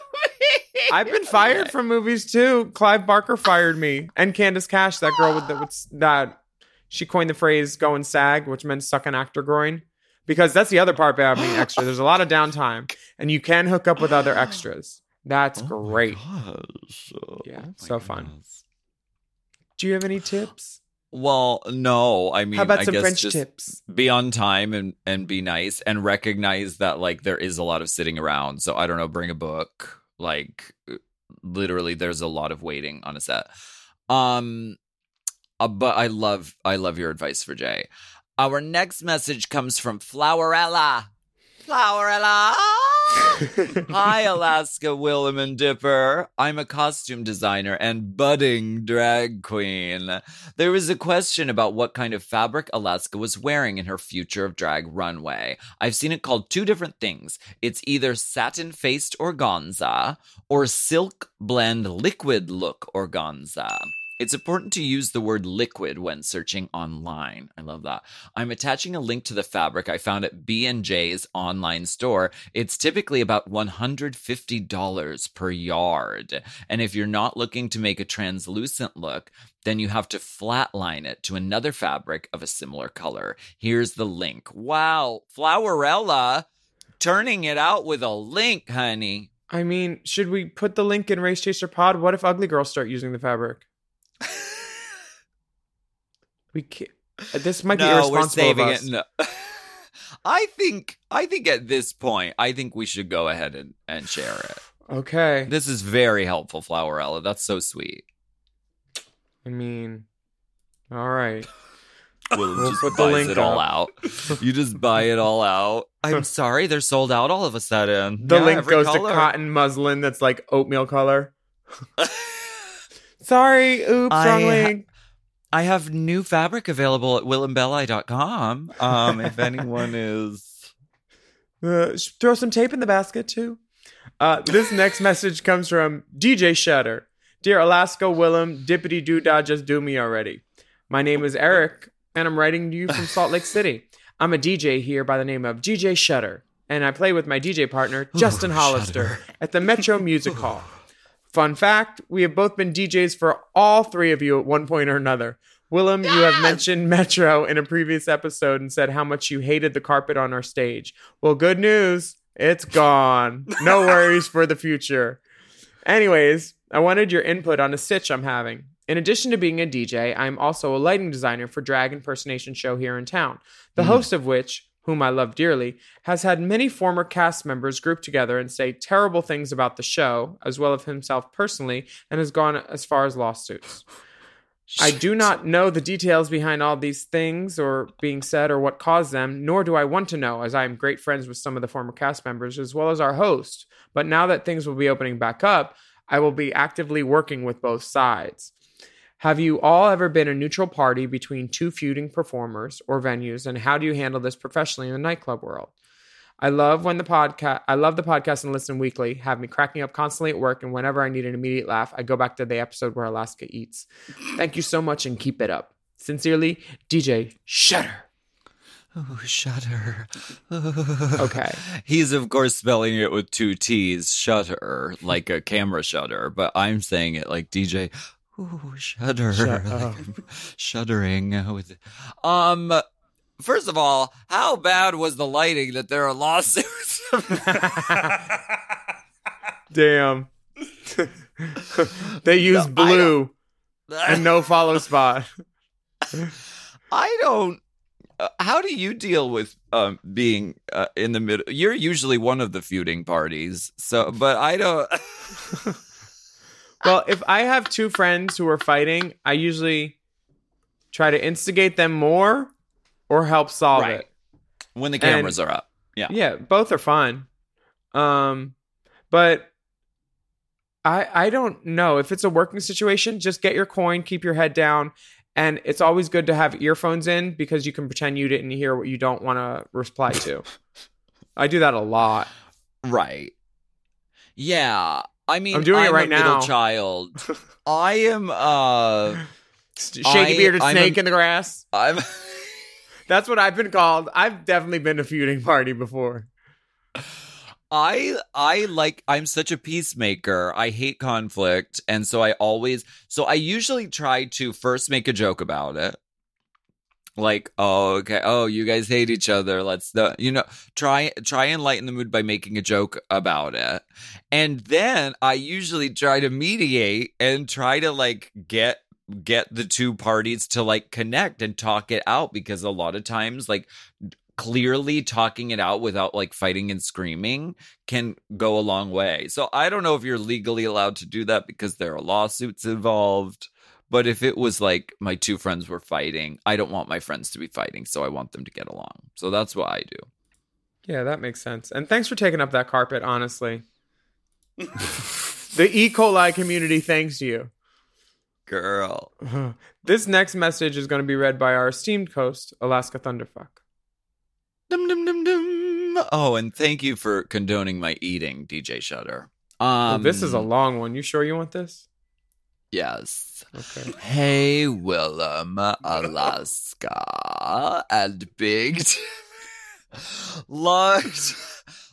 I've been fired from movies too. Clive Barker fired me, and Candace Cash, that girl with the, with that she coined the phrase "going sag," which meant suck an actor groin. Because that's the other part about being [gasps] extra. There's a lot of downtime, and you can hook up with other [gasps] extras. That's Oh great. Yeah, Oh my so fun. Do you have any tips? Well, no. I mean, How about I some guess French just tips? be on time and and be nice and recognize that like there is a lot of sitting around. So I don't know, bring a book, like literally there's a lot of waiting on a set. Um uh, but I love I love your advice for Jay. Our next message comes from Flowerella. Flowerella. [laughs] Hi, Alaska Willam and Dipper. I'm a costume designer and budding drag queen. There was a question about what kind of fabric Alaska was wearing in her future of drag runway. I've seen it called two different things. It's either satin faced organza or silk blend liquid look organza. It's important to use the word liquid when searching online. I love that. I'm attaching a link to the fabric I found at B&J's online store. It's typically about $150 per yard. And if you're not looking to make a translucent look, then you have to flatline it to another fabric of a similar color. Here's the link. Wow, Flowerella turning it out with a link, honey. I mean, should we put the link in Race Chaser Pod? What if ugly girls start using the fabric? We can't. Uh, this might be no, irresponsible. we're saving it. No. [laughs] I think I think at this point, I think we should go ahead and, and share it. Okay. This is very helpful, Flowerella. That's so sweet. I mean, all right. [laughs] Will We'll just put the link it all out. [laughs] You just buy it all out. I'm sorry, they're sold out all of a sudden. The Yeah, link goes color. to cotton muslin that's like oatmeal color. Sorry, oops, I wrong link. I have new fabric available at willambelli.com. Um, if [laughs] anyone is Uh, throw some tape in the basket too. Uh, this next message comes from DJ Shutter. Dear Alaska Willam, dippity doo dah, just do me already. My name is Eric, and I'm writing to you from Salt Lake City. I'm a DJ here by the name of DJ Shutter, and I play with my DJ partner, Justin Hollister, at the Metro Music Hall. Fun fact we have both been DJs for all three of you at one point or another. Willam, you have mentioned Metro in a previous episode and said how much you hated the carpet on our stage. Well, good news. It's gone. No [laughs] worries for the future. Anyways, I wanted your input on a stitch I'm having. In addition to being a DJ, I'm also a lighting designer for drag impersonation show here in town. The hmm. host of which, whom I love dearly, has had many former cast members group together and say terrible things about the show, as well as himself personally, and has gone as far as lawsuits. [laughs] I do not know the details behind all these things or being said or what caused them, nor do I want to know, as I am great friends with some of the former cast members as well as our host. But now that things will be opening back up, I will be actively working with both sides. Have you all ever been a neutral party between two feuding performers or venues, and how do you handle this professionally in the nightclub world? I love when the podcast. I love the podcast and listen weekly. Have me cracking up constantly at work, and whenever I need an immediate laugh, I go back to the episode where Alaska eats. Thank you so much, and keep it up. Sincerely, DJ Shutter. Oh, Shutter. Okay. [laughs] He's of course spelling it with two T's, Shutter, like a camera shutter, but I'm saying it like DJ. Ooh, Shutter. Shut [laughs] like shuddering with. Um. First of all, how bad was the lighting that there are lawsuits? [laughs] Damn. they use blue and no follow spot. [laughs] I don't. Uh, how do you deal with um, being uh, in the middle? You're usually one of the feuding parties, so but I don't. Well, if I have two friends who are fighting, I usually try to instigate them more or help solve Right. it. when the And- cameras are up, yeah. Yeah, both are fine. Um, but I I don't know if it's a working situation. Just get your coin, keep your head down, and it's always good to have earphones in because you can pretend you didn't hear what you don't want to reply to. [laughs] I do that a lot. Right. Yeah. I mean, I'm doing it right now. child. [laughs] I am. uh Shaky I- bearded I'm snake a- in the grass. I'm. [laughs] [laughs] That's what I've been called. I've definitely been to feuding party before. I I like I'm such a peacemaker. I hate conflict and so I always so I usually try to first make a joke about it. Like, oh, okay. Oh, you guys hate each other. Let's the you know, try try and lighten the mood by making a joke about it. And then I usually try to mediate and try to like get get the two parties to like connect and talk it out because a lot of times like clearly talking it out without like fighting and screaming can go a long way. So I don't know if you're legally allowed to do that because there are lawsuits involved. But if it was like my two friends were fighting, I don't want my friends to be fighting, so I want them to get along. So that's what I do. Yeah, that makes sense. And thanks for taking up that carpet, honestly. [laughs] the E. coli community thanks you. Girl. [laughs] This next message is going to be read by our esteemed host, Alaska Thunderfuck. Dum, dum, dum, dum. Oh, and thank you for condoning my eating, DJ Shutter. Um, Oh, this is a long one. You sure you want this? Yes. Okay. Hey, Willam, Alaska, and Big. T- long,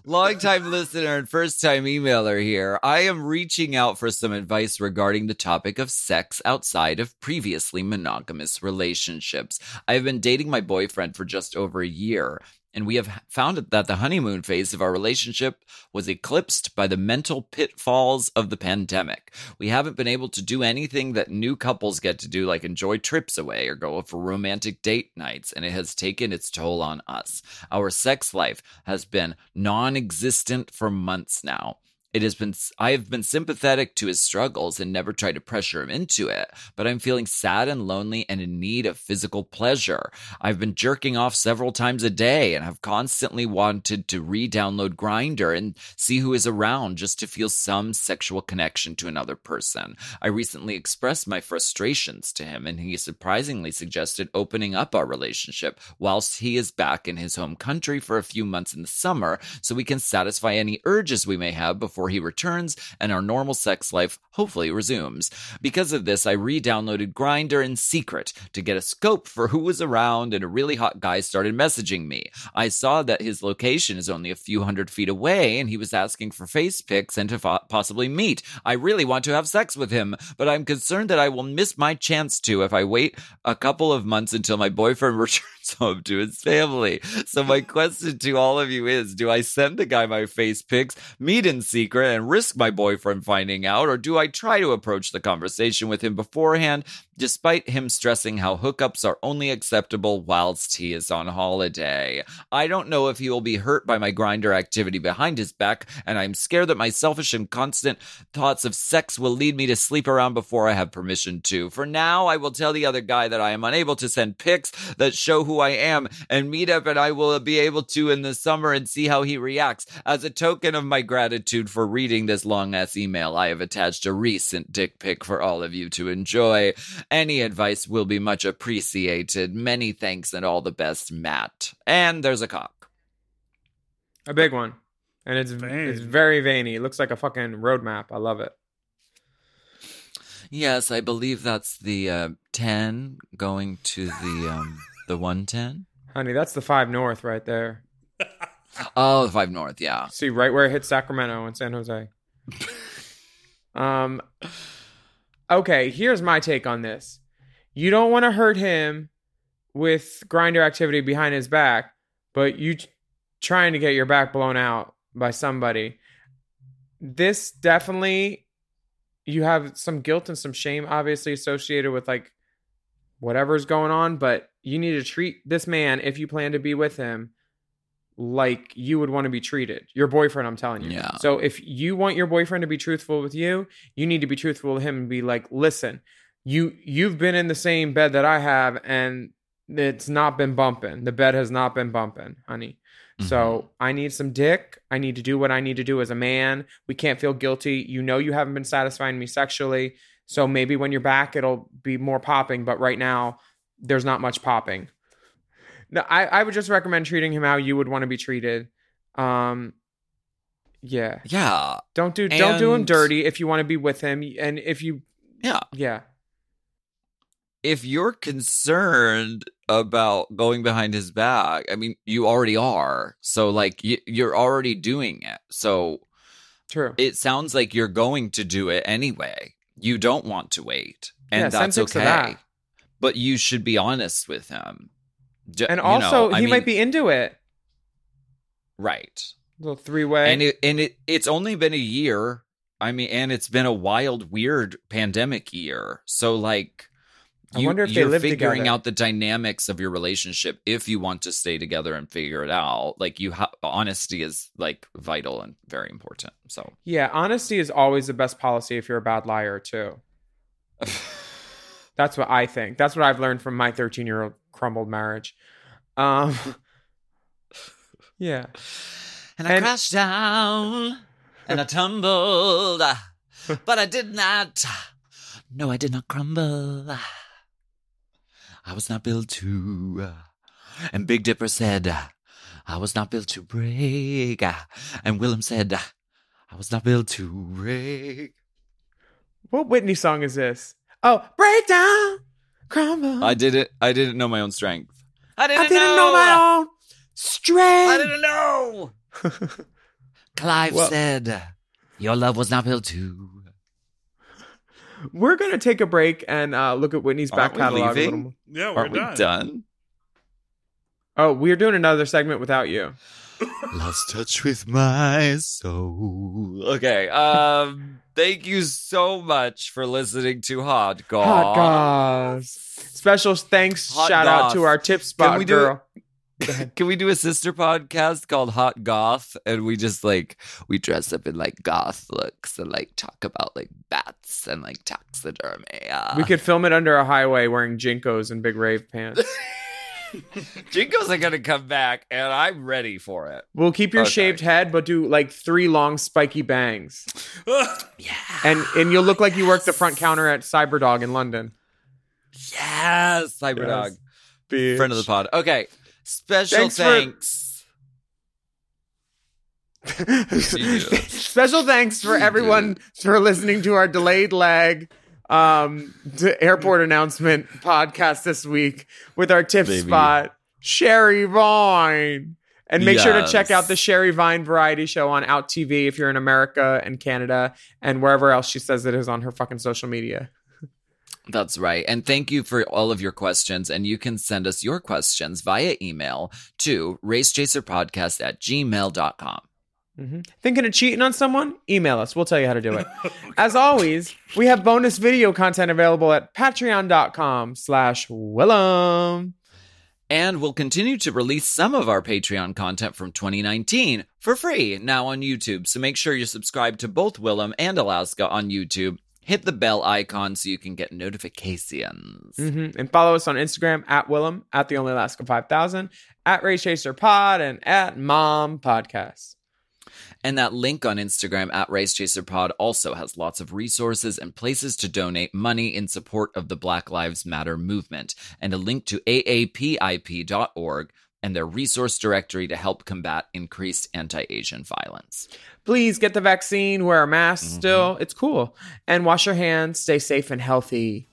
long time listener and first time emailer here. I am reaching out for some advice regarding the topic of sex outside of previously monogamous relationships. I have been dating my boyfriend for just over a year. And we have found that the honeymoon phase of our relationship was eclipsed by the mental pitfalls of the pandemic. We haven't been able to do anything that new couples get to do, like enjoy trips away or go for romantic date nights, and it has taken its toll on us. Our sex life has been non existent for months now. It has been I have been sympathetic to his struggles and never tried to pressure him into it, but I'm feeling sad and lonely and in need of physical pleasure. I've been jerking off several times a day and have constantly wanted to re-download Grindr and see who is around just to feel some sexual connection to another person. I recently expressed my frustrations to him and he surprisingly suggested opening up our relationship whilst he is back in his home country for a few months in the summer so we can satisfy any urges we may have before he returns and our normal sex life hopefully resumes. Because of this, I re downloaded Grindr in secret to get a scope for who was around, and a really hot guy started messaging me. I saw that his location is only a few hundred feet away, and he was asking for face pics and to fo- possibly meet. I really want to have sex with him, but I'm concerned that I will miss my chance to if I wait a couple of months until my boyfriend [laughs] returns home to his family. So my [laughs] question to all of you is, do I send the guy my face pics, meet in secret, and risk my boyfriend finding out, or do I try to approach the conversation with him beforehand, despite him stressing how hookups are only acceptable whilst he is on holiday? I don't know if he will be hurt by my Grindr activity behind his back, and I'm scared that my selfish and constant thoughts of sex will lead me to sleep around before I have permission to. For now, I will tell the other guy that I am unable to send pics that show who I am and meet up and I will be able to in the summer and see how he reacts. As a token of my gratitude for reading this long ass email, I have attached a recent dick pic for all of you to enjoy. Any advice will be much appreciated. Many thanks and all the best, Matt. And there's a cock. A big one. And it's Vain. it's very veiny. It looks like a fucking roadmap. I love it. Yes, I believe that's the uh, 10 going to the um, the 110. Honey, that's the five north right there. [laughs] Oh, the 5 North, yeah. See, right where it hits Sacramento and San Jose. [laughs] um Okay, here's my take on this. You don't want to hurt him with Grindr activity behind his back, but you t- trying to get your back blown out by somebody. This definitely you have some guilt and some shame obviously associated with like whatever's going on, but you need to treat this man if you plan to be with him like you would want to be treated. Your boyfriend, I'm telling you. Yeah. So if you want your boyfriend to be truthful with you, you need to be truthful with him and be like, "Listen, you you've been in the same bed that I have and it's not been bumping. The bed has not been bumping, honey. So mm-hmm. I need some dick. I need to do what I need to do as a man. We can't feel guilty. You know you haven't been satisfying me sexually. So maybe when you're back it'll be more popping, but right now there's not much popping. No, I, I would just recommend treating him how you would want to be treated. Um yeah. Yeah. Don't do don't do him dirty if you want to be with him and if you Yeah. yeah. If you're concerned about going behind his back, I mean, you already are. So, like, you're already doing it. So, True. it sounds like you're going to do it anyway. You don't want to wait. And Yeah, that's okay. that. But you should be honest with him. Ju- And you also know, I he might be into it. right. A Little three way. and it and it it's only been a year. I mean, and it's been a wild, weird pandemic year. So like, I wonder if they live figuring together. out the dynamics of your relationship if you want to stay together and figure it out. Like you, ha- honesty is like vital and very important. So Yeah, honesty is always the best policy if you're a bad liar too. [laughs] That's what I think. That's what I've learned from my 13 year old crumbled marriage. Um, [laughs] yeah. And I crashed down and I tumbled, [laughs] but I did not. No, I did not crumble. I was not built to. And Big Dipper said, I was not built to break. And Willam said, I was not built to break. What Whitney song is this? Oh, break down, crumble. I did it. I didn't know my own strength. I didn't, I didn't know my own strength. I didn't know. [laughs] Clive Well- said, "Your love was not built to." We're gonna take a break and uh, look at Whitney's back Aren't we catalog. a little more. Yeah, we're Aren't we done. done? Oh, we're doing another segment without you. Lost touch with my soul. Okay. Um. Thank you so much for listening to Hot Goss. Hot goss. Special thanks, Hot shout out to our tip spot we do girl. [laughs] Can we do a sister podcast called Hot Goth? And we just like we dress up in like goth looks and like talk about like bats and like taxidermy. We could film it under a highway wearing JNCOs and big rave pants. [laughs] JNCOs are gonna come back, and I'm ready for it. We'll keep your Okay. shaved head, but do like three long spiky bangs. [laughs] yeah. And and you'll look like you work the front counter at Cyberdog in London. Yes, Cyberdog, Bitch. friend of the pod. Okay, special Thanks for- [laughs] Special thanks for everyone for listening to our delayed leg um to airport announcement podcast this week with our tip Baby. spot, Sherry Vine. And make sure to check out the Sherry Vine variety show on Out TV if you're in America and Canada and wherever else she says it is on her fucking social media. That's right. And thank you for all of your questions. And you can send us your questions via email to racechaserpodcast at gmail.com. Thinking of cheating on someone? Email us. We'll tell you how to do it. [laughs] As always, we have bonus video content available at patreon.com slash Willam. And we'll continue to release some of our Patreon content from 2019 for free now on YouTube. So make sure you're subscribed to both Willam and Alaska on YouTube. Hit the bell icon so you can get notifications. hmm And follow us on Instagram at Willam, at the Only Alaska 5000, at Race Chaser Pod, and at Mom Podcast. And that link on Instagram at RaceChaserPod also has lots of resources and places to donate money in support of the Black Lives Matter movement, and a link to aapip.org and their resource directory to help combat increased anti Asian violence. Please get the vaccine, wear a mask Mm-hmm. still. It's cool. And wash your hands, stay safe and healthy.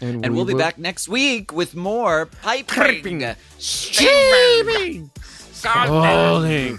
And we we'll be will- back next week with more piping, Streaming, scalding,